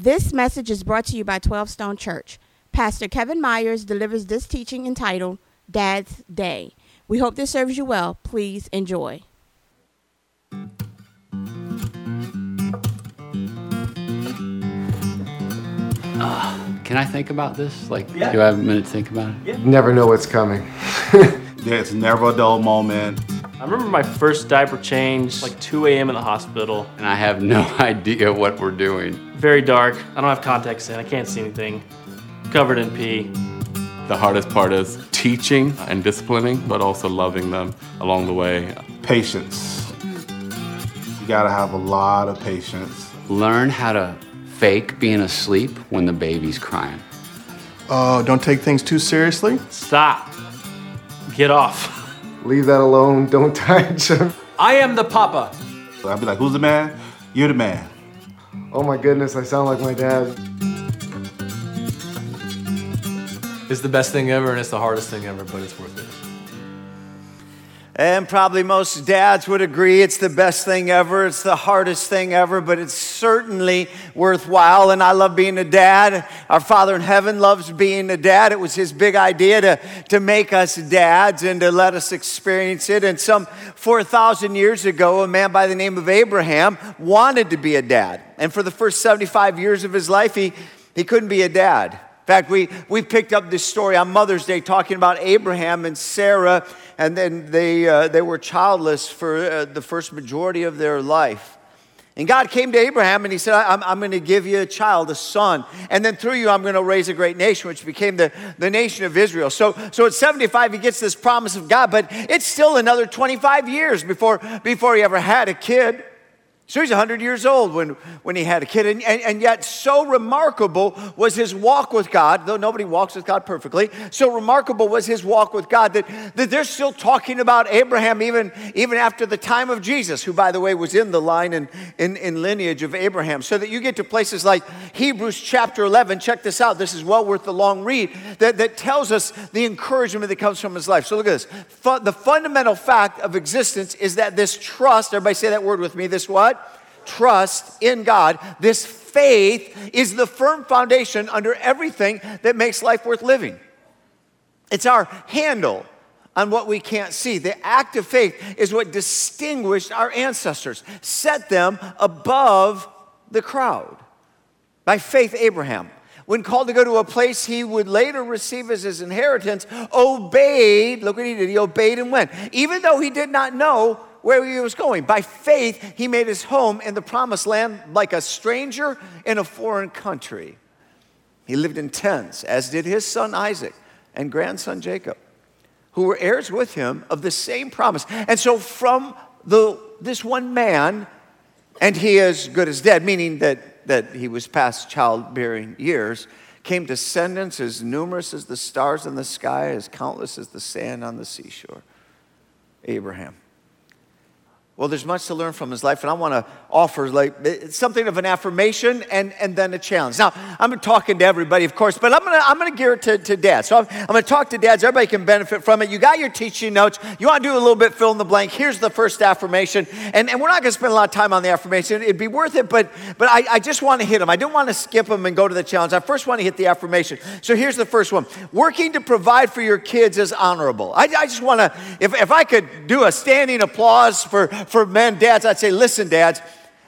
This message is brought to you by 12 Stone Church. Pastor Kevin Myers delivers this teaching entitled Dad's Day. We hope this serves you well. Please enjoy. Ah, can I think about this? Like, Yeah. do I have a minute to think about it? Never know what's coming. There's never a dull moment. I remember my first diaper change, like 2 a.m. in the hospital. And I have no idea what we're doing. Very dark. I don't have contacts in. I can't see anything. Covered in pee. The hardest part is teaching and disciplining, but also loving them along the way. Patience. You gotta have a lot of patience. Learn how to fake being asleep when the baby's crying. Uh, don't take things too seriously. Stop. Get off. Leave that alone. Don't touch him. I am the papa. I'd be like, who's the man? You're the man. Oh my goodness, I sound like my dad. It's the best thing ever and it's the hardest thing ever, but it's worth it. And probably most dads would agree it's the best thing ever. It's the hardest thing ever, but it's certainly worthwhile. And I love being a dad. Our Father in heaven loves being a dad. It was his big idea to, to make us dads and to let us experience it. And some 4,000 years ago, a man by the name of Abraham wanted to be a dad. And for the first 75 years of his life, he, he couldn't be a dad. In fact, we, we picked up this story on Mother's Day talking about Abraham and Sarah, and then they, uh, they were childless for uh, the first majority of their life. And God came to Abraham and he said, I'm, I'm going to give you a child, a son. And then through you, I'm going to raise a great nation, which became the, the nation of Israel. So, so at 75, he gets this promise of God, but it's still another 25 years before, before he ever had a kid. So he's 100 years old when, when he had a kid. And, and, and, yet, so remarkable was his walk with God, though nobody walks with God perfectly. So remarkable was his walk with God that, that they're still talking about Abraham even, even after the time of Jesus, who, by the way, was in the line and in, in lineage of Abraham. So that you get to places like Hebrews chapter 11. Check this out. This is well worth the long read that, that tells us the encouragement that comes from his life. So look at this. Fu- the fundamental fact of existence is that this trust, everybody say that word with me, this what? Trust in God, this faith is the firm foundation under everything that makes life worth living. It's our handle on what we can't see. The act of faith is what distinguished our ancestors, set them above the crowd. By faith, Abraham, when called to go to a place he would later receive as his inheritance, obeyed. Look what he did. He obeyed and went. Even though he did not know where he was going. By faith, he made his home in the promised land like a stranger in a foreign country. He lived in tents, as did his son Isaac and grandson Jacob, who were heirs with him of the same promise. And so, from the, this one man, and he is good as dead, meaning that, that he was past childbearing years, came descendants as numerous as the stars in the sky, as countless as the sand on the seashore. Abraham. Well, there's much to learn from his life, and I want to offer like eh, something of an affirmation and, and then a challenge. Now, I'm talking to everybody, of course, but I'm gonna I'm gonna gear it to, to dads. So I'm, I'm gonna talk to dads. Everybody can benefit from it. You got your teaching notes. You want to do a little bit fill in the blank. Here's the first affirmation, and, and we're not gonna spend a lot of time on the affirmation. It'd be worth it, but but I, I just want to hit them. I don't want to skip them and go to the challenge. I first want to hit the affirmation. So here's the first one: working to provide for your kids is honorable. I, I just want to, if if I could do a standing applause for for men, dads, I'd say, listen, dads,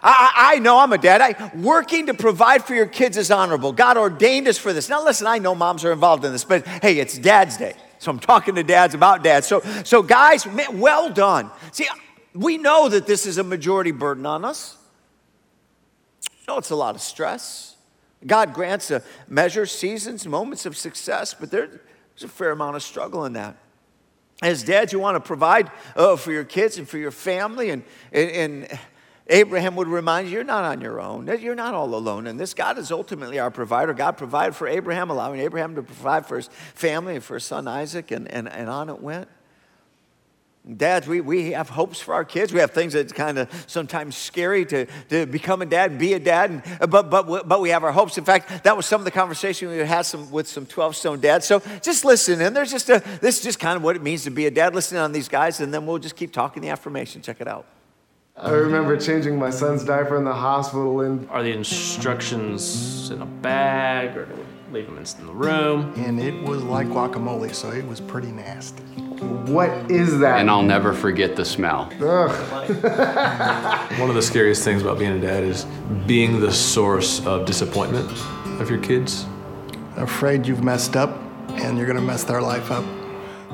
I, I, know I'm a dad. I, working to provide for your kids is honorable. God ordained us for this. Now, listen, I know moms are involved in this, but hey, it's Dad's Day. So I'm talking to dads about dads. So, so guys, well done. See, we know that this is a majority burden on us. No, it's a lot of stress. God grants a measure, seasons, moments of success, but there's a fair amount of struggle in that. As dads, you want to provide uh, for your kids and for your family. And, and, and, Abraham would remind you, you're not on your own. You're not all alone in this. God is ultimately our provider. God provided for Abraham, allowing Abraham to provide for his family and for his son Isaac, and, and, and on it went. Dads, we, we have hopes for our kids. We have things that's kind of sometimes scary to, to become a dad, be a dad, and, but, but, but we have our hopes. In fact, that was some of the conversation we had some, with some 12 stone dads. So just listen, and there's just a, this is just kind of what it means to be a dad. Listen on these guys, and then we'll just keep talking the affirmation. Check it out. I remember changing my son's diaper in the hospital and Are the instructions in a bag or do we leave them in the room? And it was like guacamole, so it was pretty nasty. What is that? And I'll never forget the smell. Ugh. One of the scariest things about being a dad is being the source of disappointment of your kids. Afraid you've messed up and you're gonna mess their life up.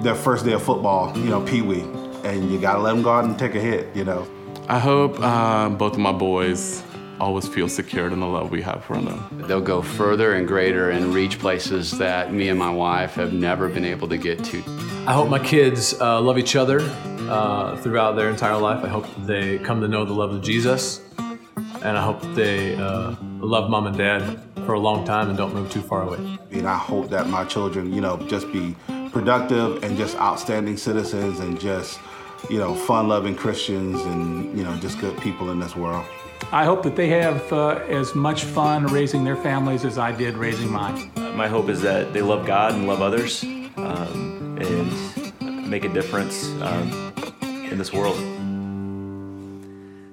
Their first day of football, you know, Pee Wee, and you gotta let them go out and take a hit, you know. I hope uh, both of my boys always feel secured in the love we have for them. They'll go further and greater and reach places that me and my wife have never been able to get to. I hope my kids uh, love each other uh, throughout their entire life. I hope they come to know the love of Jesus. And I hope they uh, love mom and dad for a long time and don't move too far away. And I hope that my children, you know, just be productive and just outstanding citizens and just, you know, fun-loving Christians and, you know, just good people in this world. I hope that they have uh, as much fun raising their families as I did raising mine. My hope is that they love God and love others um, and make a difference um, in this world.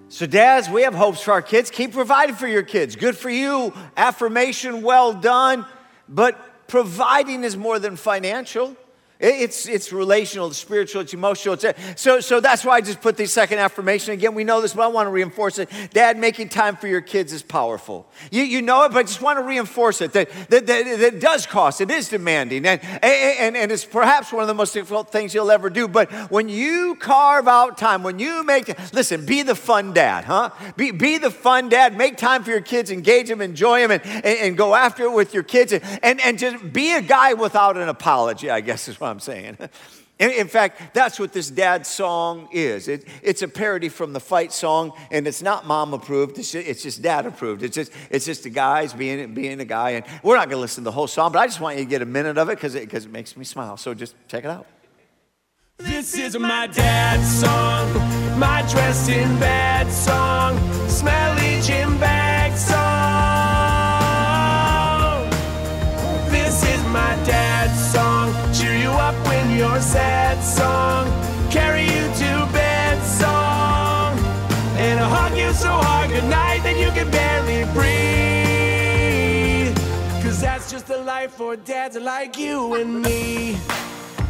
So, dads, we have hopes for our kids. Keep providing for your kids. Good for you. Affirmation, well done. But providing is more than financial. It- It's, it's relational, it's spiritual, it's emotional. It's, so, so that's why I just put the second affirmation. Again, we know this, but I want to reinforce it. Dad, making time for your kids is powerful. You, you know it, but I just want to reinforce it that, that, that, that it does cost, it is demanding, and, and, and it's perhaps one of the most difficult things you'll ever do. But when you carve out time, when you make, listen, be the fun dad, huh? Be, be the fun dad. Make time for your kids, engage them, enjoy them, and, and, and go after it with your kids. And, and, and just be a guy without an apology, I guess is what I'm saying. In, fact, that's what this dad song is. It, it's a parody from the fight song, and it's not mom approved. It's just, it's just dad approved. It's just it's just the guys being being a guy, and we're not going to listen to the whole song, but I just want you to get a minute of it because it, because it makes me smile. So just check it out. This is my dad's song, my dressed in song, smelly gym bag song. This is my dad's song, cheer you up when you're sad song, carry you to bed song, and I'll hug you so hard goodnight that you can barely breathe. Cause that's just the life for dads like you and me.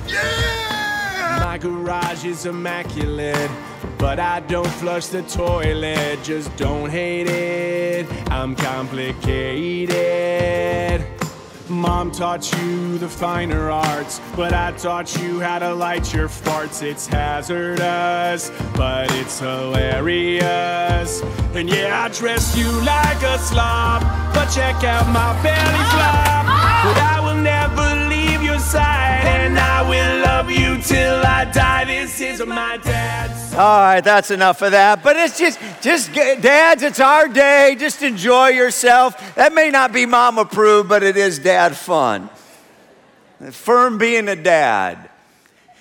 Yeah! My garage is immaculate, but I don't flush the toilet. Just don't hate it. I'm complicated. Mom taught you the finer arts, but I taught you how to light your farts. It's hazardous, but it's hilarious. And yeah, I dress you like a slob, but check out my belly flop. But I will never leave your side, and I will love you till I die. This is my dad's. All right, that's enough of that. But it's just, just dads, it's our day. Just enjoy yourself. That may not be mom approved, but it is dad fun. Firm being a dad.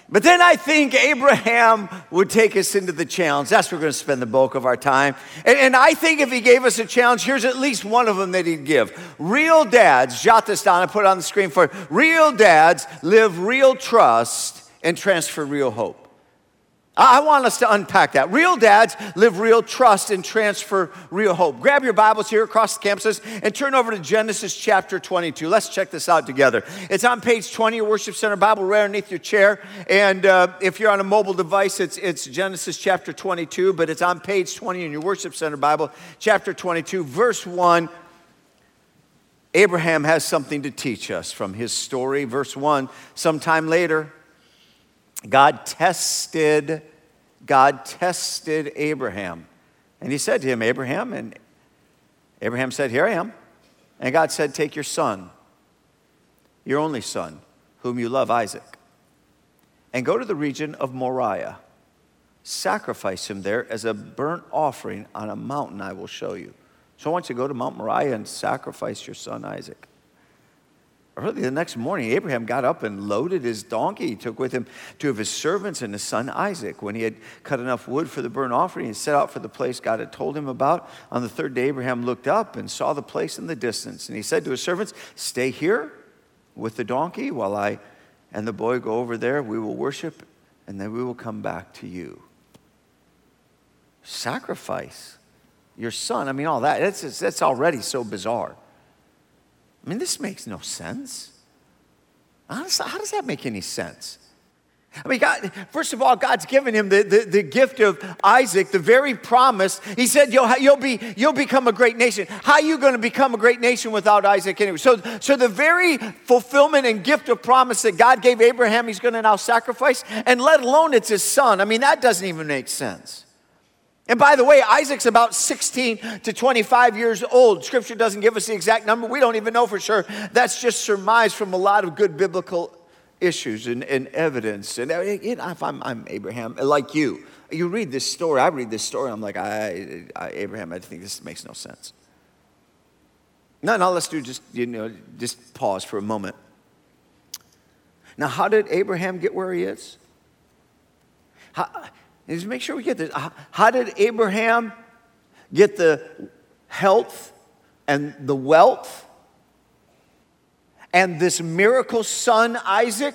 But then I think Abraham would take us into the challenge. That's where we're going to spend the bulk of our time. And, and I think if he gave us a challenge, here's at least one of them that he'd give. Real dads, jot this down and put it on the screen for you. Real dads live real trust and transfer real hope. I want us to unpack that. Real dads live real trust and transfer real hope. Grab your Bibles here across the campuses and turn over to Genesis chapter 22. Let's check this out together. It's on page 20 of your Worship Center Bible, right underneath your chair. And uh, if you're on a mobile device, it's, it's Genesis chapter 22, but it's on page 20 in your Worship Center Bible, chapter 22, verse 1. Abraham has something to teach us from his story. Verse 1 Sometime later, God tested, God tested Abraham. And he said to him, Abraham, and Abraham said, Here I am. And God said, Take your son, your only son, whom you love, Isaac, and go to the region of Moriah. Sacrifice him there as a burnt offering on a mountain I will show you. So I want you to go to Mount Moriah and sacrifice your son Isaac. Early the next morning, Abraham got up and loaded his donkey. He took with him two of his servants and his son Isaac. When he had cut enough wood for the burnt offering, he set out for the place God had told him about. On the third day, Abraham looked up and saw the place in the distance. And he said to his servants, Stay here with the donkey while I and the boy go over there. We will worship, and then we will come back to you. sacrifice your son. I mean, all that, that's, that's already so bizarre. I mean, this makes no sense. How does, how does that make any sense? I mean, God, first of all, God's given him the, the, the, gift of Isaac, the very promise. He said, you'll, you'll, be, you'll become a great nation. How are you going to become a great nation without Isaac anyway? So, so the very fulfillment and gift of promise that God gave Abraham, he's going to now sacrifice, and let alone it's his son. I mean, that doesn't even make sense. And by the way, Isaac's about 16 to 25 years old. Scripture doesn't give us the exact number. We don't even know for sure. That's just surmised from a lot of good biblical issues and, and evidence. And uh, you know, if I'm, I'm, Abraham, uh, like you, you read this story, I read this story, I'm like, I, I, Abraham, I think this makes no sense. No, no, let's do just, you know, just pause for a moment. Now, how did Abraham get where he is? How, just make sure we get this. How did Abraham get the health and the wealth and this miracle son, Isaac,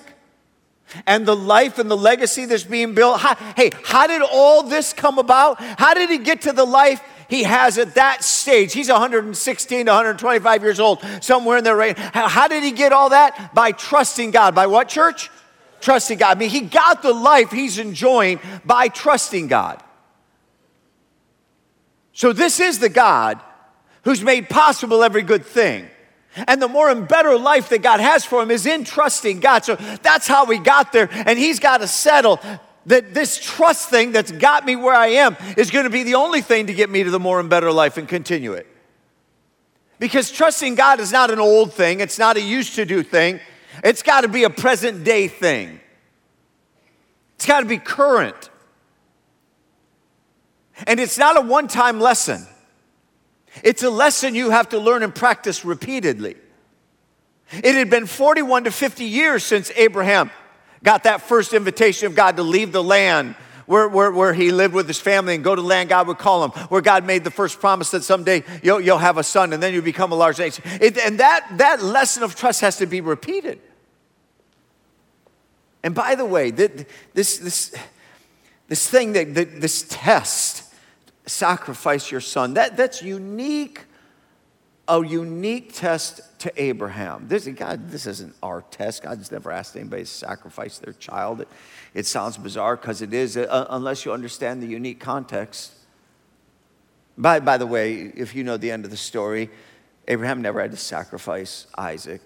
and the life and the legacy that's being built. How, hey, how did all this come about? How did he get to the life he has at that stage? He's 116 to 125 years old, somewhere in there, right? How, how did he get all that? By trusting God. By what, church? Trusting God. I mean, he got the life he's enjoying by trusting God. So, this is the God who's made possible every good thing. And the more and better life that God has for him is in trusting God. So that's how we got there. And he's got to settle that this trust thing that's got me where I am is going to be the only thing to get me to the more and better life and continue it. Because trusting God is not an old thing, it's not a used to do thing, it's got to be a present day thing. It's got to be current. And it's not a one time lesson. It's a lesson you have to learn and practice repeatedly. It had been 41 to 50 years since Abraham got that first invitation of God to leave the land where, where, where, he lived with his family and go to land God would call him, where God made the first promise that someday you'll, you'll have a son and then you become a large nation. It, and that, that lesson of trust has to be repeated. And by the way, this, this, this thing, that, this test, sacrifice your son. That, that's unique, a unique test to Abraham. This, God, this isn't our test. God's never asked anybody to sacrifice their child. It, it sounds bizarre because it is, uh, unless you understand the unique context. By, by the way, if you know the end of the story, Abraham never had to sacrifice Isaac.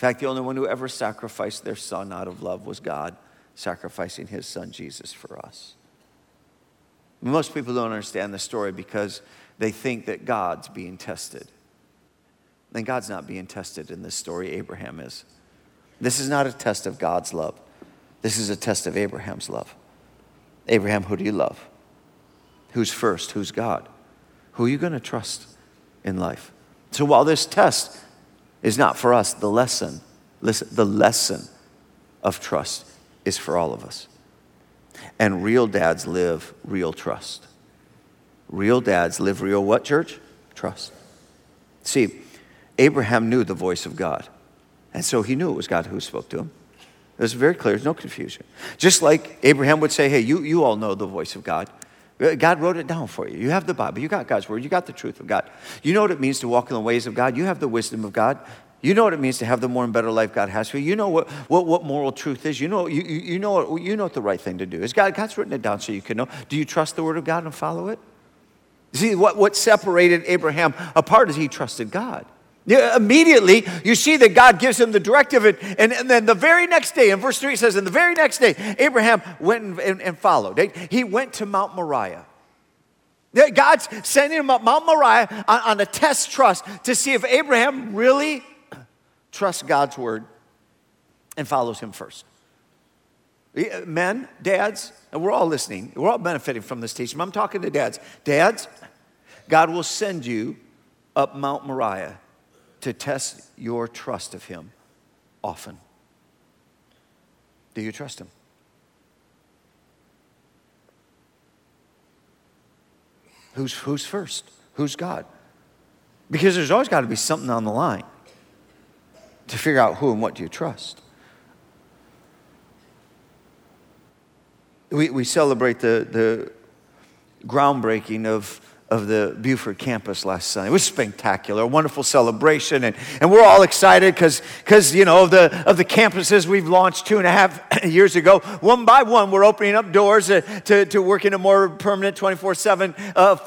In fact, the only one who ever sacrificed their son out of love was God, sacrificing his son Jesus for us. Most people don't understand the story because they think that God's being tested. And God's not being tested in this story, Abraham is. This is not a test of God's love. This is a test of Abraham's love. Abraham, who do you love? Who's first? Who's God? Who are you going to trust in life? So while this test is not for us, the lesson, listen, the lesson of trust is for all of us. And real dads live real trust. Real dads live real what, church? Trust. See, Abraham knew the voice of God. And so he knew it was God who spoke to him. It was very clear, there's no confusion. Just like Abraham would say, Hey, you, you all know the voice of God. Uh, God wrote it down for you. You have the Bible, you got God's word, you got the truth of God. You know what it means to walk in the ways of God, you have the wisdom of God. You know what it means to have the more and better life God has for you. You know what, what, what moral truth is. You know, you, you, know what, you know what the right thing to do is. God, God's written it down so you can know. Do you trust the word of God and follow it? See, what, what separated Abraham apart is he trusted God. Immediately, you see that God gives him the directive, and, and, and, then the very next day, in verse 3, it says, And the very next day, Abraham went and, and, and followed. He went to Mount Moriah. God's sending him up Mount Moriah on, on a test trust to see if Abraham really trusts God's word and follows him first. Men, dads, and we're all listening, we're all benefiting from this teaching. I'm talking to dads. Dads, God will send you up Mount Moriah to test your trust of Him often. Do you trust Him? Who's, who's first? Who's God? Because there's always got to be something on the line to figure out who and what do you trust. We, we celebrate the, the groundbreaking of of the Buford campus last Sunday. It was spectacular, a wonderful celebration, and, and we're all excited because, you know, of the, of the campuses we've launched two and a half years ago, one by one, we're opening up doors to, to, to work in a more permanent 24 uh, 7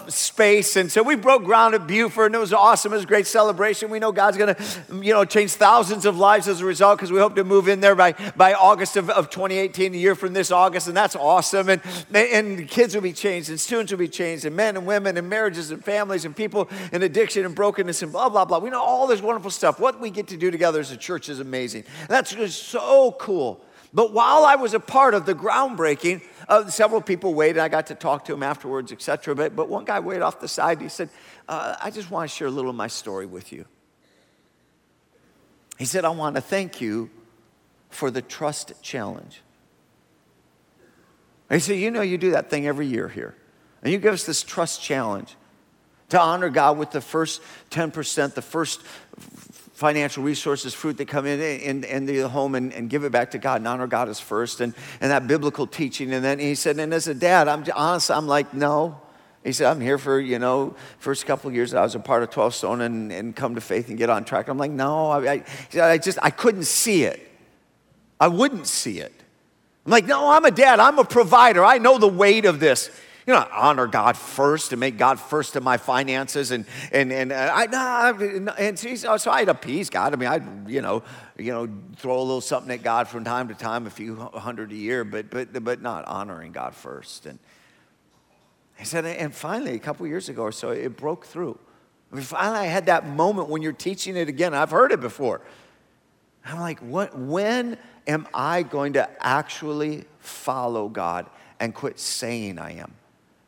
space. And so we broke ground at Buford, and it was awesome. It was a great celebration. We know God's going to, you know, change thousands of lives as a result because we hope to move in there by, by August of, of 2018, a year from this August, and that's awesome. And, and kids will be changed, and students will be changed, and men and women, and marriages and families and people and addiction and brokenness and blah, blah, blah. We know all this wonderful stuff. What we get to do together as a church is amazing. That's just so cool. But while I was a part of the groundbreaking, uh, several people waited. I got to talk to them afterwards, etc. But, but one guy waited off the side. He said, uh, I just want to share a little of my story with you. He said, I want to thank you for the trust challenge. He said, You know, you do that thing every year here. And you give us this trust challenge to honor God with the first 10%, the first financial resources, fruit that come in, in the home and, and give it back to God and honor God as first and, and that biblical teaching. And then he said, and as a dad, I'm honest, I'm like, no. He said, I'm here for, you know, first couple years I was a part of 12 Stone and, and come to faith and get on track. I'm like, no, I, I, I just, I couldn't see it. I wouldn't see it. I'm like, no, I'm a dad. I'm a provider. I know the weight of this you know, honor God first and make God first in my finances. And, and, and uh, I, and so I'd appease God. I mean, I'd, you know, you know, throw a little something at God from time to time, a few hundred a year, but, but, but not honoring God first. And he said, and finally, a couple years ago or so, it broke through. I mean, finally, I had that moment when you're teaching it again. I've heard it before. I'm like, what, when am I going to actually follow God and quit saying I am?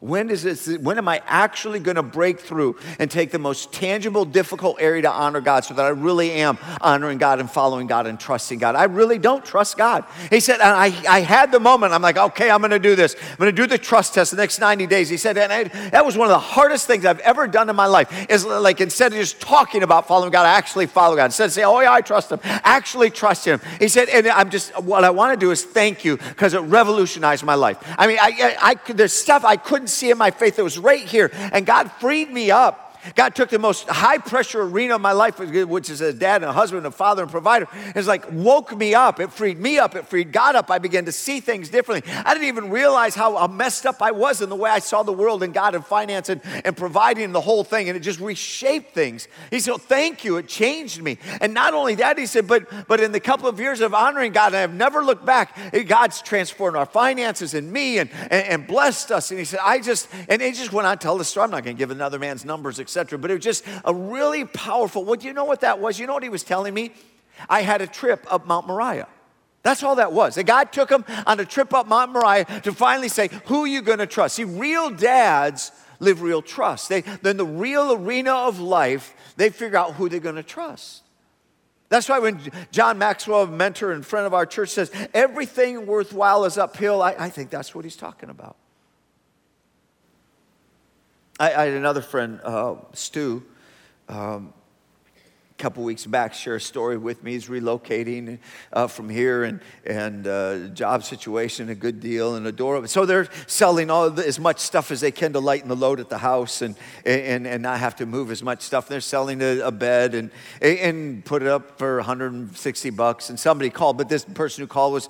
When, is this, when am I actually going to break through and take the most tangible, difficult area to honor God so that I really am honoring God and following God and trusting God? I really don't trust God. He said, and I, I had the moment, I'm like, okay, I'm going to do this. I'm going to do the trust test the next 90 days. He said, and I, that was one of the hardest things I've ever done in my life is like instead of just talking about following God, I actually follow God. Instead of saying, oh yeah, I trust Him, actually trust Him. He said, and I'm just, what I want to do is thank you because it revolutionized my life. I mean, I, I, I, there's stuff I couldn't see in my faith that was right here. And God freed me up God took the most high pressure arena of my life, which is a dad and a husband, and a father and provider. It's like woke me up. It freed me up. It freed God up. I began to see things differently. I didn't even realize how messed up I was in the way I saw the world and God and finance and, and providing the whole thing. And it just reshaped things. He said, Thank you. It changed me. And not only that, he said, but, but in the couple of years of honoring God, I have never looked back. God's transformed our finances and me and, and, and blessed us. And he said, I just, and he just went on to tell the story. I'm not going to give another man's numbers, etc But it was just a really powerful. What do you know what that was? You know what he was telling me? I had a trip up Mount Moriah. That's all that was. The God took him on a trip up Mount Moriah to finally say, Who are you going to trust? See, real dads live real trust. They, then the real arena of life, they figure out who they're going to trust. That's why when John Maxwell, a mentor and friend of our church, says everything worthwhile is uphill, I, I think that's what he's talking about. I, I had another friend, uh, Stu, um, a couple weeks back, share a story with me. He's relocating uh, from here and, and uh, job situation, a good deal, and a door. So they're selling all the, as much stuff as they can to lighten the load at the house and, and, and not have to move as much stuff. They're selling a, a bed and, and put it up for 160 bucks. And somebody called, but this person who called was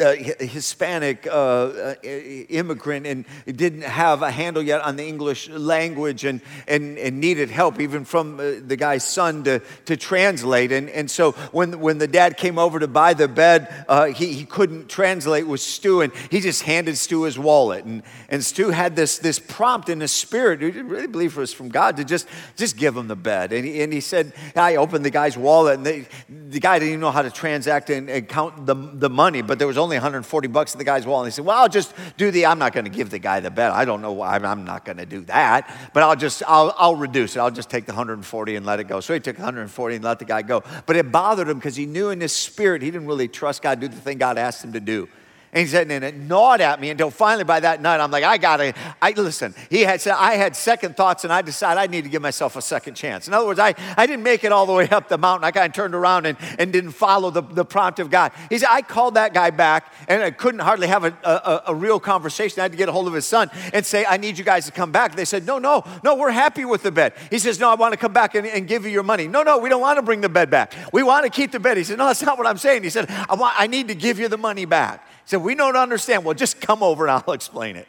uh, Hispanic uh, uh, immigrant and didn't have a handle yet on the English language and, and, and needed help, even from uh, the guy's son to, to translate. And, and so when, when the dad came over to buy the bed, uh, he, he couldn't translate with Stu, and he just handed Stu his wallet. And, and Stu had this, this prompt in his spirit, he didn't really believe it was from God, to just, just give him the bed. And he, and he said, I opened the guy's wallet, and they, the guy didn't even know how to transact and, and count the, the money, but there was only 140 bucks in the guy's wallet. And he said, Well, I'll just do the, I'm not going to give the guy the bet. I don't know why, I'm not going to do that, but I'll just, I'll, I'll reduce it. I'll just take the 140 and let it go. So he took 140 and let the guy go. But it bothered him because he knew in his spirit he didn't really trust God, do the thing God asked him to do. And he said, and it gnawed at me until finally by that night, I'm like, I gotta, I listen. He had said, I had second thoughts and I decided I need to give myself a second chance. In other words, I, I didn't make it all the way up the mountain. I kind of turned around and, and didn't follow the, the prompt of God. He said, I called that guy back and I couldn't hardly have a, a, a real conversation. I had to get a hold of his son and say, I need you guys to come back. They said, No, no, no, we're happy with the bed. He says, No, I want to come back and, and give you your money. No, no, we don't want to bring the bed back. We want to keep the bed. He said, No, that's not what I'm saying. He said, I, want, I need to give you the money back. He said, We don't understand. Well, just come over and I'll explain it.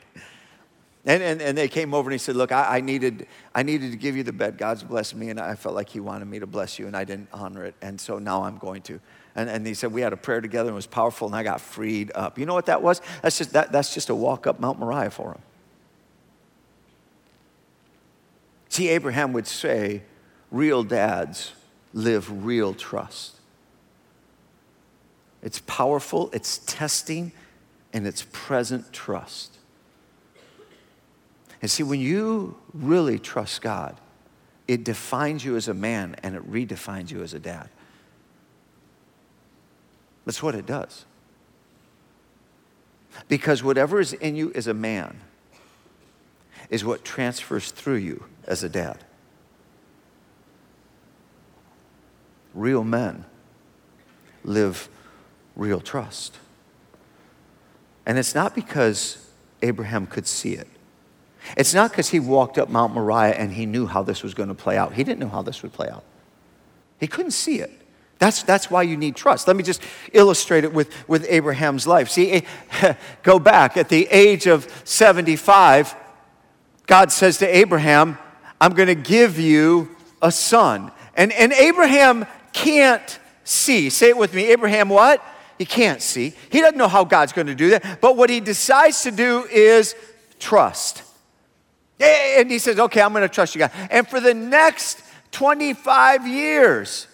And, and, and they came over and he said, Look, I, I, needed, I needed to give you the bed. God's blessed me, and I felt like He wanted me to bless you, and I didn't honor it. And so now I'm going to. And, and he said, We had a prayer together, and it was powerful, and I got freed up. You know what that was? That's just, that, that's just a walk up Mount Moriah for him. See, Abraham would say, Real dads live real trust. It's powerful, it's testing, and it's present trust. And see, when you really trust God, it defines you as a man and it redefines you as a dad. That's what it does. Because whatever is in you as a man is what transfers through you as a dad. Real men live real trust. And it's not because Abraham could see it. It's not because he walked up Mount Moriah and he knew how this was going to play out. He didn't know how this would play out. He couldn't see it. That's, that's why you need trust. Let me just illustrate it with, with Abraham's life. See, eh, go back. At the age of 75, God says to Abraham, I'm going to give you a son. And, and Abraham can't see. Say it with me. Abraham, what? He can't see. He doesn't know how God's going to do that. But what he decides to do is trust. And he says, okay, I'm going to trust you, God. And for the next 25 years,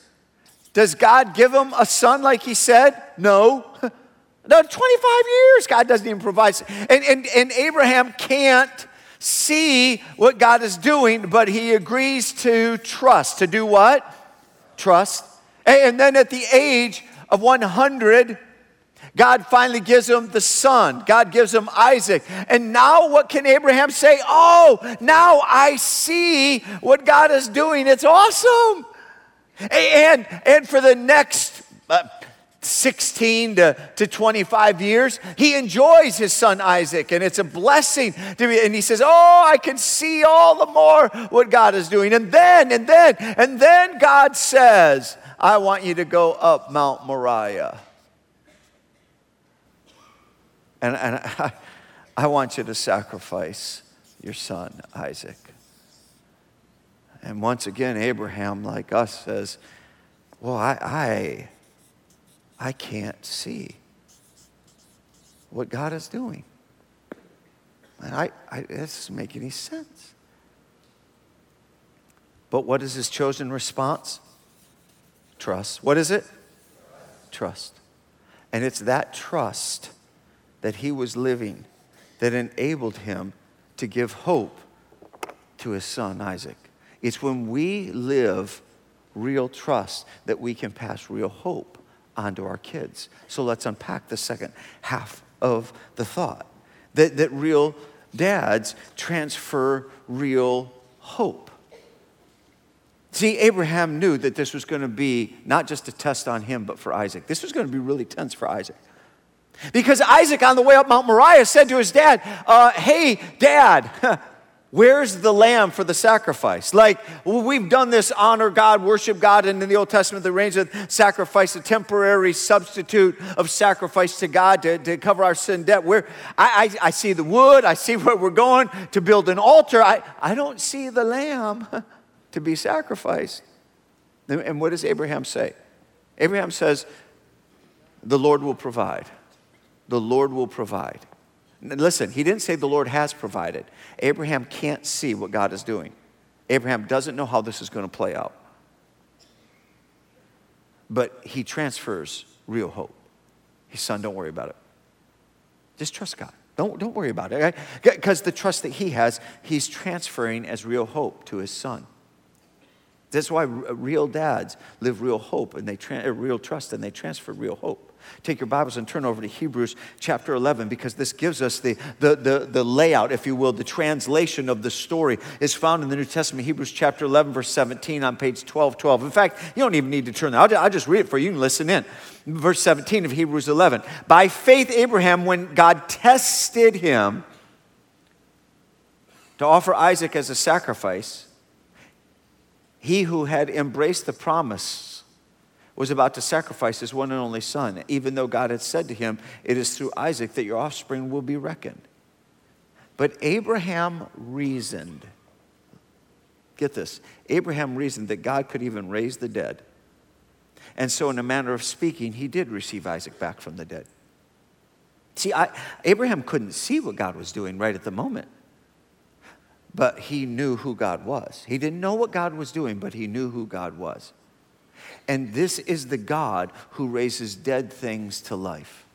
does God give him a son like he said? No. No, 25 years, God doesn't even provide. And, and, and Abraham can't see what God is doing, but he agrees to trust. To do what? Trust. And then at the age of 100, God finally gives him the son. God gives him Isaac. And now what can Abraham say? Oh, now I see what God is doing. It's awesome. And, and for the next uh, 16 to, to 25 years, he enjoys his son Isaac, and it's a blessing to be. And he says, Oh, I can see all the more what God is doing. And then, and then, and then God says, I want you to go up Mount Moriah. And, and I, I want you to sacrifice your son, Isaac. And once again, Abraham, like us, says, Well, I, I, I can't see what God is doing. And I, I, this doesn't make any sense. But what is his chosen response? Trust. What is it? Trust. And it's that trust that he was living that enabled him to give hope to his son Isaac. It's when we live real trust that we can pass real hope onto our kids. So let's unpack the second half of the thought that, that real dads transfer real hope. See, Abraham knew that this was going to be not just a test on him, but for Isaac. This was going to be really tense for Isaac. Because Isaac, on the way up Mount Moriah, said to his dad, uh, Hey, dad, where's the lamb for the sacrifice? Like, well, we've done this honor God, worship God, and in the Old Testament, the range of sacrifice, a temporary substitute of sacrifice to God to, to cover our sin debt. Where I, I, I see the wood, I see where we're going to build an altar. I, I don't see the lamb. to be sacrificed. And what does Abraham say? Abraham says, The Lord will provide. The Lord will provide. listen, he didn't say the Lord has provided. Abraham can't see what God is doing. Abraham doesn't know how this is going to play out. But he transfers real hope. His son, don't worry about it. Just trust God. Don't, don't worry about it. Because the trust that he has, he's transferring as real hope to his son. That's why real dads live real hope and they tra- uh, real trust and they transfer real hope. Take your Bibles and turn over to Hebrews chapter 11 because this gives us the, the, the, the layout, if you will, the translation of the story is found in the New Testament, Hebrews chapter 11, verse 17 on page 1212. In fact, you don't even need to turn there. I'll, I'll just read it for you. Can listen in. Verse 17 of Hebrews 11. By faith, Abraham, when God tested him to offer Isaac as a sacrifice, he who had embraced the promise was about to sacrifice his one and only son, even though God had said to him, It is through Isaac that your offspring will be reckoned. But Abraham reasoned. Get this Abraham reasoned that God could even raise the dead. And so, in a manner of speaking, he did receive Isaac back from the dead. See, I, Abraham couldn't see what God was doing right at the moment but he knew who God was. He didn't know what God was doing, but he knew who God was. And this is the God who raises dead things to life.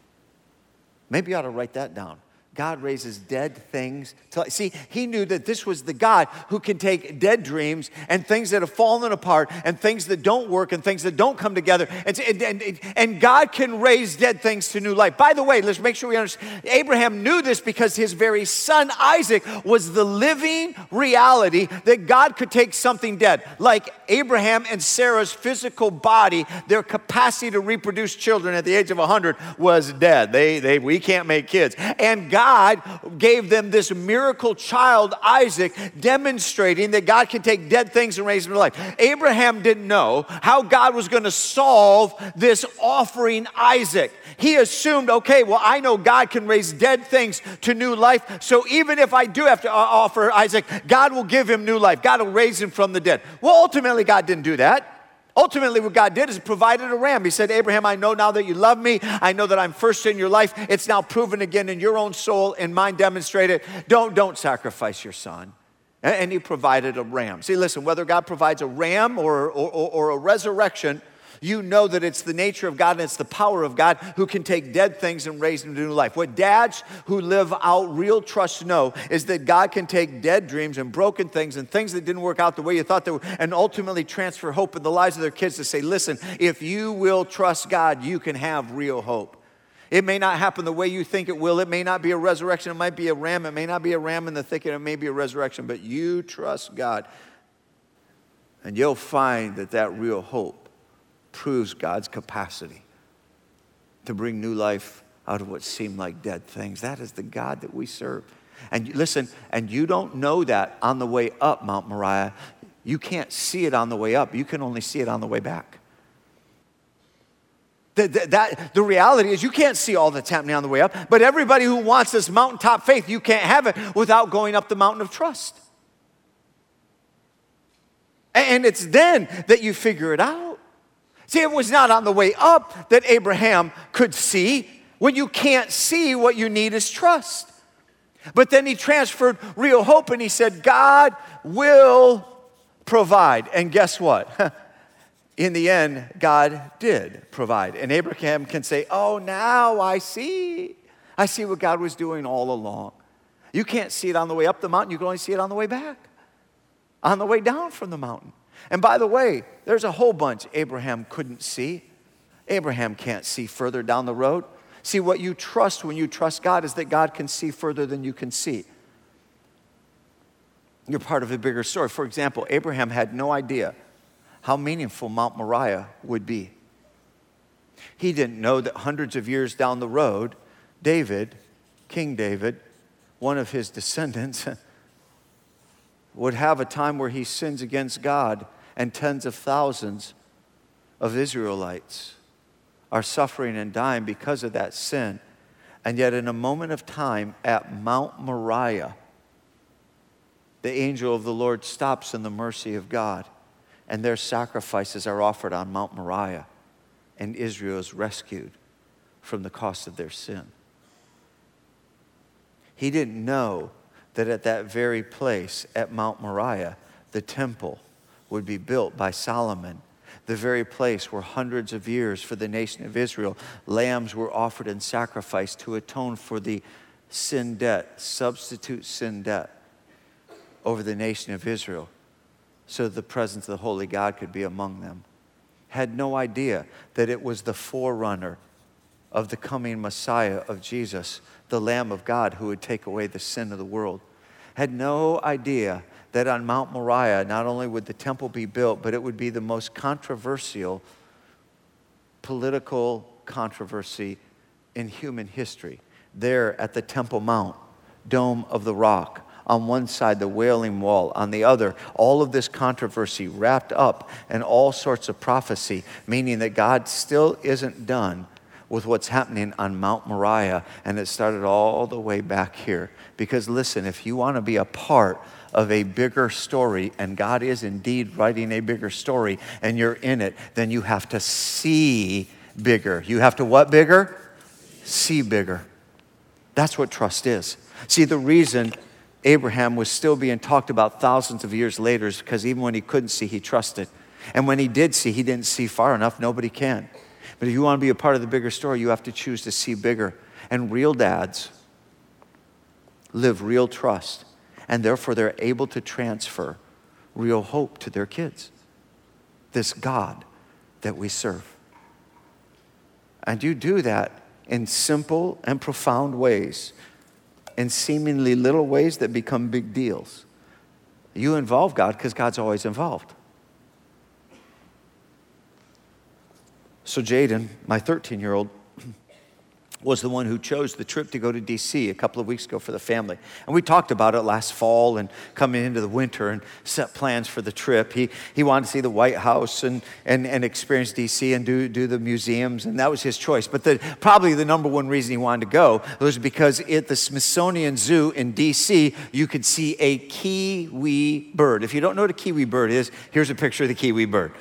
Maybe you ought to write that down. God raises dead things to. See, he knew that this was the God who can take dead dreams and things that have fallen apart and things that don't work and things that don't come together. And, and, and, and God can raise dead things to new life. By the way, let's make sure we understand. Abraham knew this because his very son Isaac was the living reality that God could take something dead, like Abraham and Sarah's physical body, their capacity to reproduce children at the age of 100 was dead. They, they, we can't make kids. And God gave them this miracle child, Isaac, demonstrating that God can take dead things and raise them to life. Abraham didn't know how God was going to solve this offering Isaac. He assumed, okay, well, I know God can raise dead things to new life. So even if I do have to uh, offer Isaac, God will give him new life. God will raise him from the dead. Well, ultimately, God didn't do that. Ultimately, what God did is provided a ram. He said, Abraham, I know now that you love me. I know that I'm first in your life. It's now proven again in your own soul and mine demonstrated. Don't, don't sacrifice your son. And he provided a ram. See, listen, whether God provides a ram or, or, or a resurrection, you know that it's the nature of God and it's the power of God who can take dead things and raise them to new life. What dads who live out real trust know is that God can take dead dreams and broken things and things that didn't work out the way you thought they were and ultimately transfer hope in the lives of their kids to say, listen, if you will trust God, you can have real hope. It may not happen the way you think it will. It may not be a resurrection. It might be a ram. It may not be a ram in the thicket. It may be a resurrection, but you trust God. And you'll find that that real hope proves God's capacity to bring new life out of what seemed like dead things. That is the God that we serve. And listen, and you don't know that on the way up Mount Moriah. You can't see it on the way up, you can only see it on the way back. The, the, that, the reality is, you can't see all that's happening on the way up, but everybody who wants this mountaintop faith, you can't have it without going up the mountain of trust. And it's then that you figure it out. See, it was not on the way up that Abraham could see. When you can't see, what you need is trust. But then he transferred real hope and he said, God will provide. And guess what? In the end, God did provide. And Abraham can say, Oh, now I see. I see what God was doing all along. You can't see it on the way up the mountain, you can only see it on the way back, on the way down from the mountain. And by the way, there's a whole bunch Abraham couldn't see. Abraham can't see further down the road. See, what you trust when you trust God is that God can see further than you can see. You're part of a bigger story. For example, Abraham had no idea how meaningful Mount Moriah would be. He didn't know that hundreds of years down the road, David, King David, one of his descendants, would have a time where he sins against God and tens of thousands of Israelites are suffering and dying because of that sin. And yet, in a moment of time at Mount Moriah, the angel of the Lord stops in the mercy of God, and their sacrifices are offered on Mount Moriah, and Israel is rescued from the cost of their sin. He didn't know that at that very place at Mount Moriah, the temple would be built by Solomon the very place where hundreds of years for the nation of Israel, lambs were offered in sacrifice to atone for the sin debt, substitute sin debt over the nation of Israel. so that the presence of the Holy God could be among them. Had no idea that it was the forerunner of the coming Messiah of Jesus, the Lamb of God who would take away the sin of the world. Had no idea that on Mount Moriah, not only would the temple be built, but it would be the most controversial political controversy in human history. There at the Temple Mount, Dome of the Rock, on one side, the Wailing Wall, on the other, all of this controversy wrapped up in all sorts of prophecy, meaning that God still isn't done with what's happening on Mount Moriah, and it started all the way back here. Because listen, if you want to be a part of a bigger story, and God is indeed writing a bigger story, and you're in it, then you have to see bigger. You have to what bigger? See bigger. That's what trust is. See, the reason Abraham was still being talked about thousands of years later is because even when he couldn't see, he trusted. And when he did see, he didn't see far enough. Nobody can. But if you want to be a part of the bigger story, you have to choose to see bigger. And real dads live real trust, and therefore they're able to transfer real hope to their kids. This God that we serve. And you do that in simple and profound ways, in seemingly little ways that become big deals. You involve God because God's always involved. So, Jaden, my 13 year old, was the one who chose the trip to go to DC a couple of weeks ago for the family. And we talked about it last fall and coming into the winter and set plans for the trip. He, he wanted to see the White House and, and, and experience DC and do, do the museums, and that was his choice. But the, probably the number one reason he wanted to go was because at the Smithsonian Zoo in DC, you could see a kiwi bird. If you don't know what a kiwi bird is, here's a picture of the kiwi bird.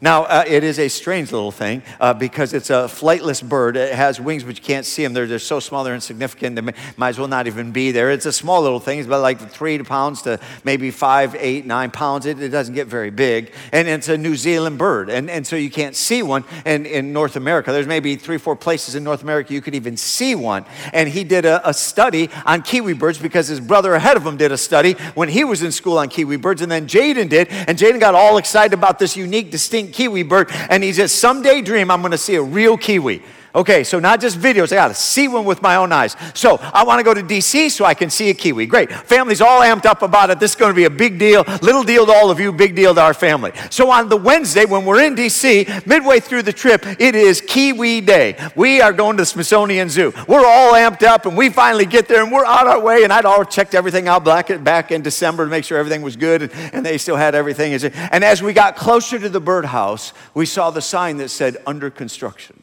Now, uh, it is a strange little thing uh, because it's a flightless bird. It has wings, but you can't see them. They're, they're so small, they're insignificant. They may, might as well not even be there. It's a small little thing. It's about like three pounds to maybe five, eight, nine pounds. It, it doesn't get very big. And it's a New Zealand bird. And, and so you can't see one in, North America. There's maybe three, four places in North America you could even see one. And he did a, a study on kiwi birds because his brother ahead of him did a study when he was in school on kiwi birds. And then Jaden did. And Jaden got all excited about this unique, distinct kiwi bird, and he says, Someday dream I'm gonna see a real kiwi. Okay, so not just videos, I gotta see one with my own eyes. So I wanna go to DC so I can see a kiwi. Great. Family's all amped up about it. This is gonna be a big deal. Little deal to all of you, big deal to our family. So on the Wednesday, when we're in DC, midway through the trip, it is Kiwi Day. We are going to the Smithsonian Zoo. We're all amped up and we finally get there and we're on our way. And I'd all checked everything out back, in December to make sure everything was good and, and they still had everything. And as we got closer to the birdhouse, we saw the sign that said under construction.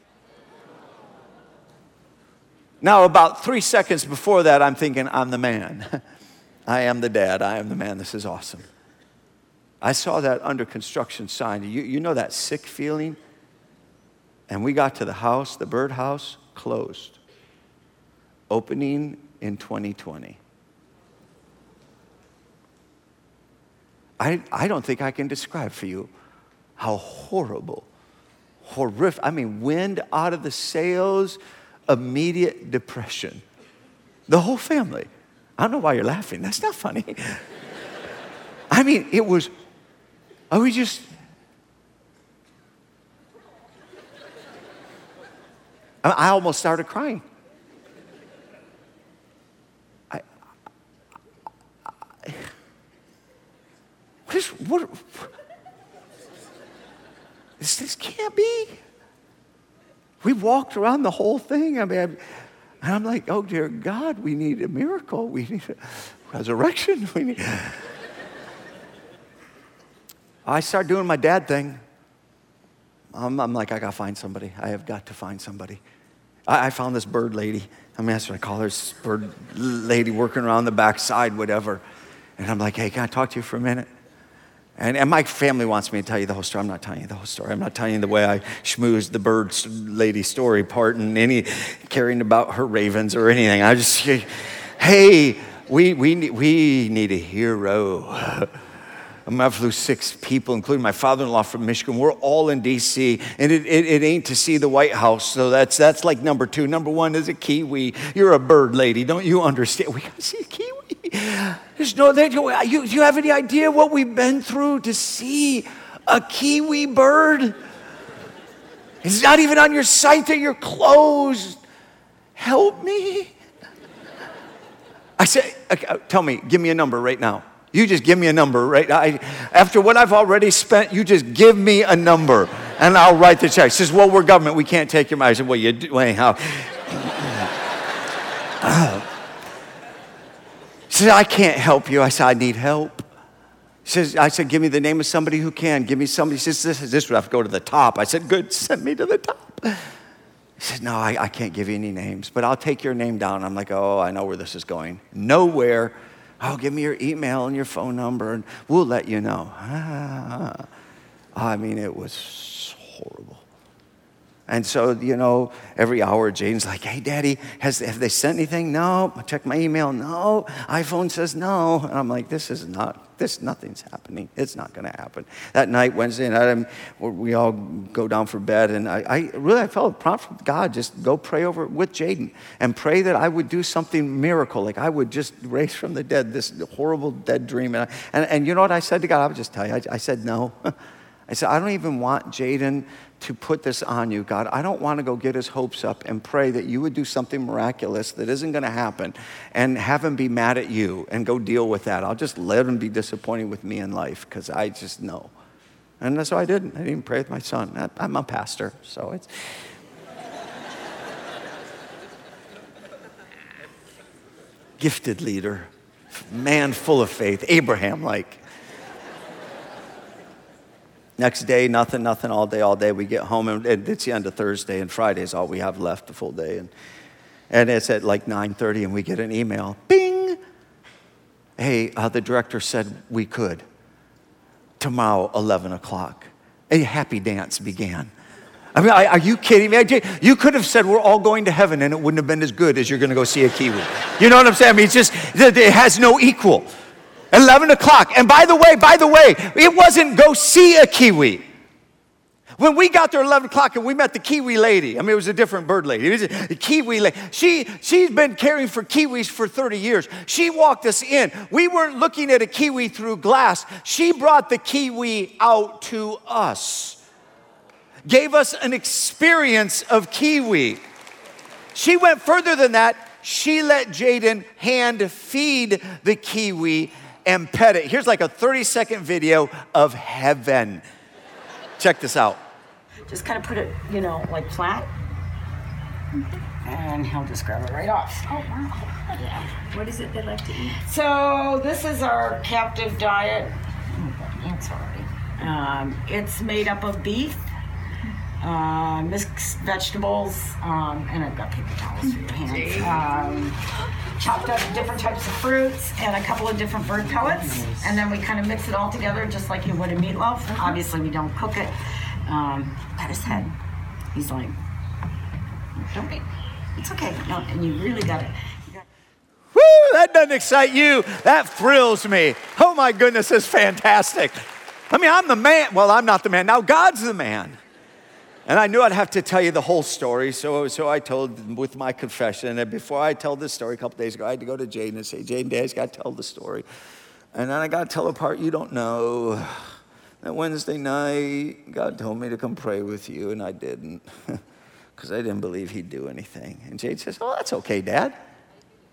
Now, about three seconds before that, I'm thinking, I'm the man. I am the dad. I am the man. This is awesome. I saw that under construction sign. You, you know that sick feeling? And we got to the house, the birdhouse, closed. Opening in 2020. I, I don't think I can describe for you how horrible, horrific. I mean, wind out of the sails immediate depression. The whole family. I don't know why you're laughing. That's not funny. I mean, it was, I was just, I almost started crying. I, I, what is, what, this, this can't be. We walked around the whole thing. I mean, and I'm like, oh dear God, we need a miracle. We need a resurrection. We need. I start doing my dad thing. I'm, I'm, like, I gotta find somebody. I have got to find somebody. I, I found this bird lady. I mean, that's what I call her, this bird lady working around the backside, whatever. And I'm like, hey, can I talk to you for a minute? And, and, my family wants me to tell you the whole story. I'm not telling you the whole story. I'm not telling you the way I schmoozed the bird lady story part and any caring about her ravens or anything. I just, hey, we, we, we need a hero. I flew six people, including my father-in-law from Michigan. We're all in D.C., and it, it, it, ain't to see the White House. So that's, that's like number two. Number one is a kiwi. You're a bird lady. Don't you understand? We got to see a kiwi. There's no, there, you, you, have any idea what we've been through to see a kiwi bird? It's not even on your site that you're closed. Help me. I said, uh, tell me, give me a number right now. You just give me a number, right? I, after what I've already spent, you just give me a number and I'll write the check. Says, Well, we're government. We can't take your money. I said, Well, you do, anyhow. Said, I can't help you. I said, I need help. She says, I said, Give me the name of somebody who can. Give me somebody. She says, This, this would have to go to the top. I said, Good, send me to the top. He said, No, I, I can't give you any names, but I'll take your name down. I'm like, Oh, I know where this is going. Nowhere Oh, give me your email and your phone number, and we'll let you know. Ah. I mean, it was horrible. And so, you know, every hour Jane's like, hey, daddy, has, have they sent anything? No. Check my email. No. iPhone says no. And I'm like, this is not, this, nothing's happening. It's not going to happen. That night, Wednesday night, we all go down for bed. And I, I really, I felt a prompt from God, just go pray over with Jaden and pray that I would do something miracle. Like I would just raise from the dead this horrible dead dream. And, I, and, and you know what I said to God? I would just tell you. I, I said no. I said, I don't even want Jaden to put this on you, God. I don't want to go get his hopes up and pray that you would do something miraculous that isn't going to happen and have him be mad at you and go deal with that. I'll just let him be disappointed with me in life because I just know. And that's so why I didn't. I didn't even pray with my son. I'm a pastor, so it's. Gifted leader, man full of faith, Abraham like. Next day, nothing, nothing, all day, all day. We get home, and it's the end of Thursday, and Friday is all we have left, the full day. And, and it's at like 9.30, and we get an email. Bing! Hey, uh, the director said we could. Tomorrow, 11 o'clock. A happy dance began. I mean, are you kidding me? You could have said we're all going to heaven, and it wouldn't have been as good as you're going to go see a Kiwi. You know what I'm saying? I mean, it's just, it has no equal. 11 o'clock. And by the way, by the way, it wasn't go see a Kiwi. When we got there at 11 o'clock and we met the Kiwi lady, I mean, it was a different bird lady. It was a Kiwi lady. She, she's been caring for Kiwis for 30 years. She walked us in. We weren't looking at a Kiwi through glass. She brought the Kiwi out to us, gave us an experience of Kiwi. She went further than that. She let Jaden hand feed the Kiwi and pet it. Here's like a 30 second video of heaven. Check this out. Just kind of put it, you know, like flat. And he'll just grab it right off. Oh, wow. Yeah. What is it they like to eat? So, this is our captive diet. Oh, already. Um, it's made up of beef, uh, mixed vegetables, um, and I've got paper towels for your hands. Um, chopped up different types of fruits and a couple of different bird pellets, and then we kind of mix it all together just like you would a meatloaf. Uh-huh. Obviously, we don't cook it. Um, pat his head. He's like, "Don't be. It's okay." No, and you really got it. Woo! That doesn't excite you. That thrills me. Oh my goodness, it's fantastic. I mean, I'm the man. Well, I'm not the man. Now God's the man. And I knew I'd have to tell you the whole story, so, so I told with my confession. And before I tell this story a couple days ago, I had to go to Jaden and say, Jaden, Dad's got to tell the story. And then I got to tell a part you don't know. That Wednesday night, God told me to come pray with you, and I didn't because I didn't believe he'd do anything. And Jade says, Oh, that's okay, Dad.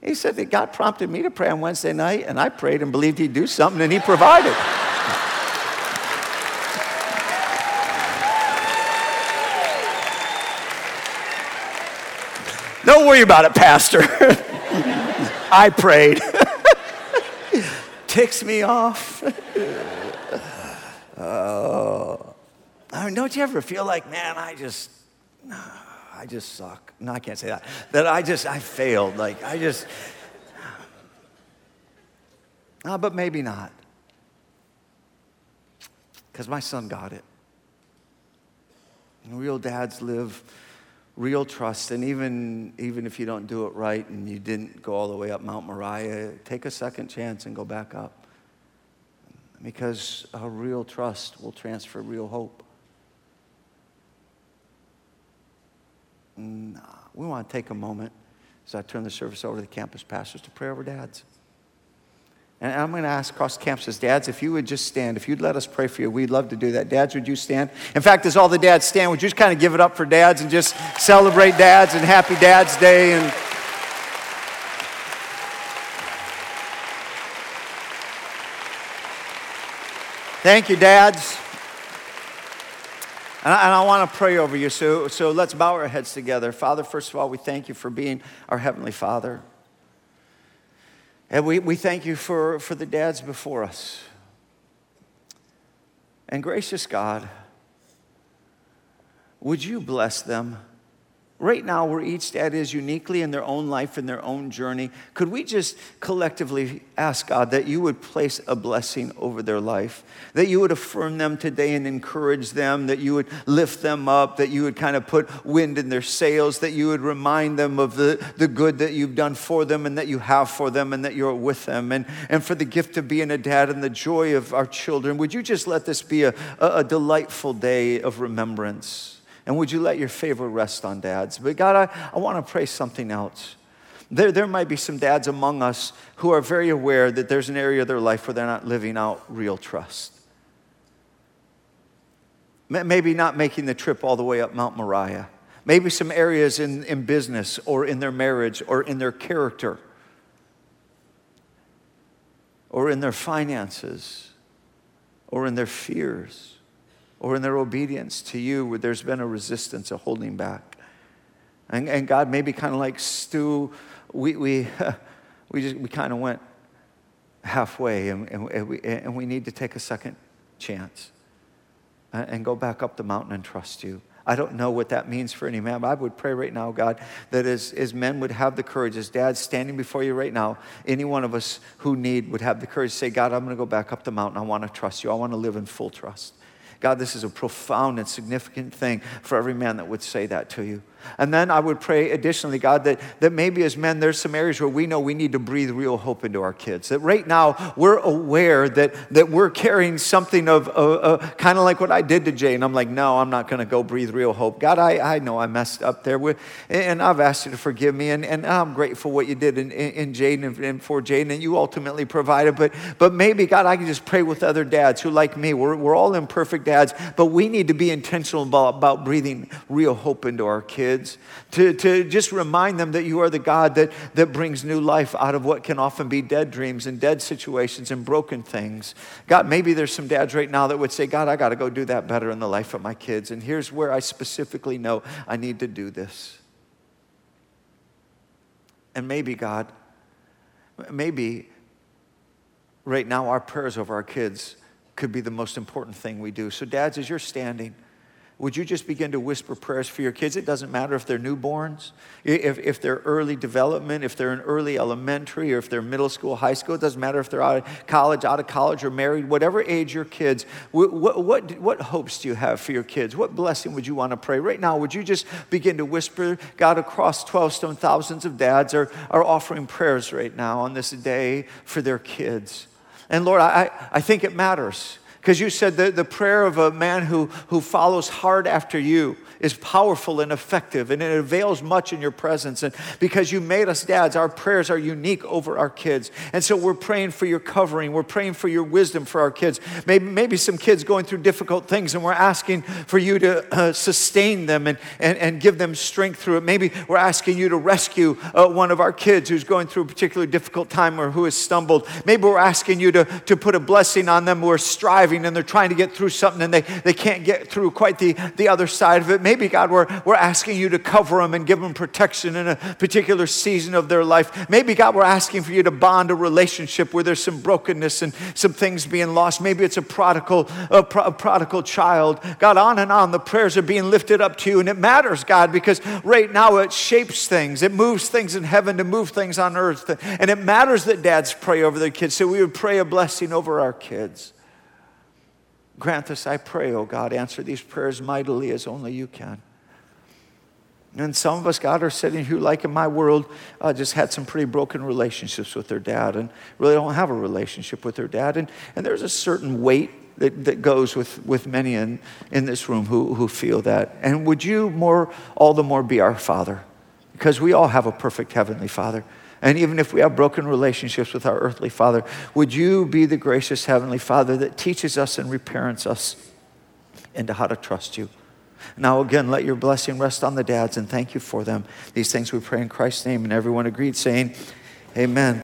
He said that God prompted me to pray on Wednesday night, and I prayed and believed he'd do something, and he provided. Don't worry about it, Pastor. I prayed. Ticks me off. oh. I mean, don't you ever feel like, man, I just, I just suck. No, I can't say that. That I just, I failed. Like, I just, oh, but maybe not. Because my son got it. Real dads live real trust. And even, even if you don't do it right and you didn't go all the way up Mount Moriah, take a second chance and go back up. Because a real trust will transfer real hope. And we want to take a moment as I turn the service over to the campus pastors to pray over dads. And I'm going to ask across campuses, dads, if you would just stand, if you'd let us pray for you, we'd love to do that. Dads, would you stand? In fact, as all the dads stand, would you just kind of give it up for dads and just celebrate dads and happy Dad's Day and Thank you, dads. And I, and I want to pray over you. So, so let's bow our heads together. Father, first of all, we thank you for being our Heavenly Father. And we, we thank you for, for the dads before us. And gracious God, would you bless them? Right now, where each dad is uniquely in their own life and their own journey, could we just collectively ask God that you would place a blessing over their life, that you would affirm them today and encourage them, that you would lift them up, that you would kind of put wind in their sails, that you would remind them of the, the good that you've done for them and that you have for them and that you're with them, and, and for the gift of being a dad and the joy of our children. Would you just let this be a, a, a delightful day of remembrance? And would you let your favor rest on dads? But God, I, I want to pray something else. There, there might be some dads among us who are very aware that there's an area of their life where they're not living out real trust. Maybe not making the trip all the way up Mount Moriah. Maybe some areas in, in business or in their marriage or in their character or in their finances or in their fears or in their obedience to you where there's been a resistance, a holding back. And, and God, maybe kind of like Stu, we, we, we, just, we kind of went halfway and, and, and, we, and we need to take a second chance and go back up the mountain and trust you. I don't know what that means for any man, but I would pray right now, God, that as, as men would have the courage, as dads standing before you right now, any one of us who need would have the courage to say, God, I'm going to go back up the mountain. I want to trust you. I want to live in full trust. God, this is a profound and significant thing for every man that would say that to you. And then I would pray additionally, God, that, that maybe as men, there's some areas where we know we need to breathe real hope into our kids. That right now we're aware that, that we're carrying something of kind of like what I did to Jay. And I'm like, no, I'm not going to go breathe real hope. God, I, I know I messed up there. With, and I've asked you to forgive me. And, and I'm grateful what you did in, in, in Jaden and, and for Jaden. And you ultimately provided. But, but maybe, God, I can just pray with other dads who, like me, we're, we're all imperfect dads, but we need to be intentional about, about breathing real hope into our kids kids, to, to just remind them that you are the God that, that brings new life out of what can often be dead dreams and dead situations and broken things. God, maybe there's some dads right now that would say, God, I got to go do that better in the life of my kids. And here's where I specifically know I need to do this. And maybe, God, maybe right now our prayers over our kids could be the most important thing we do. So, dads, as you're standing, would you just begin to whisper prayers for your kids? It doesn't matter if they're newborns, if, if they're early development, if they're in early elementary, or if they're middle school, high school. It doesn't matter if they're out of college, out of college, or married, whatever age your kids. What, what, what, what hopes do you have for your kids? What blessing would you want to pray? Right now, would you just begin to whisper? God, across 12 stone, thousands of dads are, are offering prayers right now on this day for their kids. And Lord, I, I think it matters. Because you said that the prayer of a man who, who follows hard after you is powerful and effective, and it avails much in your presence. And because you made us dads, our prayers are unique over our kids. And so we're praying for your covering. We're praying for your wisdom for our kids. Maybe, maybe some kids going through difficult things, and we're asking for you to uh, sustain them and, and, and give them strength through it. Maybe we're asking you to rescue uh, one of our kids who's going through a particularly difficult time or who has stumbled. Maybe we're asking you to, to put a blessing on them who are striving and they're trying to get through something and they, they can't get through quite the, the other side of it. Maybe, God, we're, we're asking you to cover them and give them protection in a particular season of their life. Maybe, God, we're asking for you to bond a relationship where there's some brokenness and some things being lost. Maybe it's a prodigal, a, pro, a prodigal child. God, on and on, the prayers are being lifted up to you. And it matters, God, because right now it shapes things. It moves things in heaven to move things on earth. And it matters that dads pray over their kids. So we would pray a blessing over our kids. Grant this, I pray, oh God. Answer these prayers mightily as only you can. And some of us, God, are sitting here, like in my world, uh, just had some pretty broken relationships with their dad and really don't have a relationship with their dad. And, and there's a certain weight that, that goes with, with many in, in this room who, who feel that. And would you more, all the more be our Father? Because we all have a perfect Heavenly Father. And even if we have broken relationships with our earthly father, would you be the gracious heavenly father that teaches us and reparents us into how to trust you? Now, again, let your blessing rest on the dads and thank you for them. These things we pray in Christ's name. And everyone agreed, saying, Amen.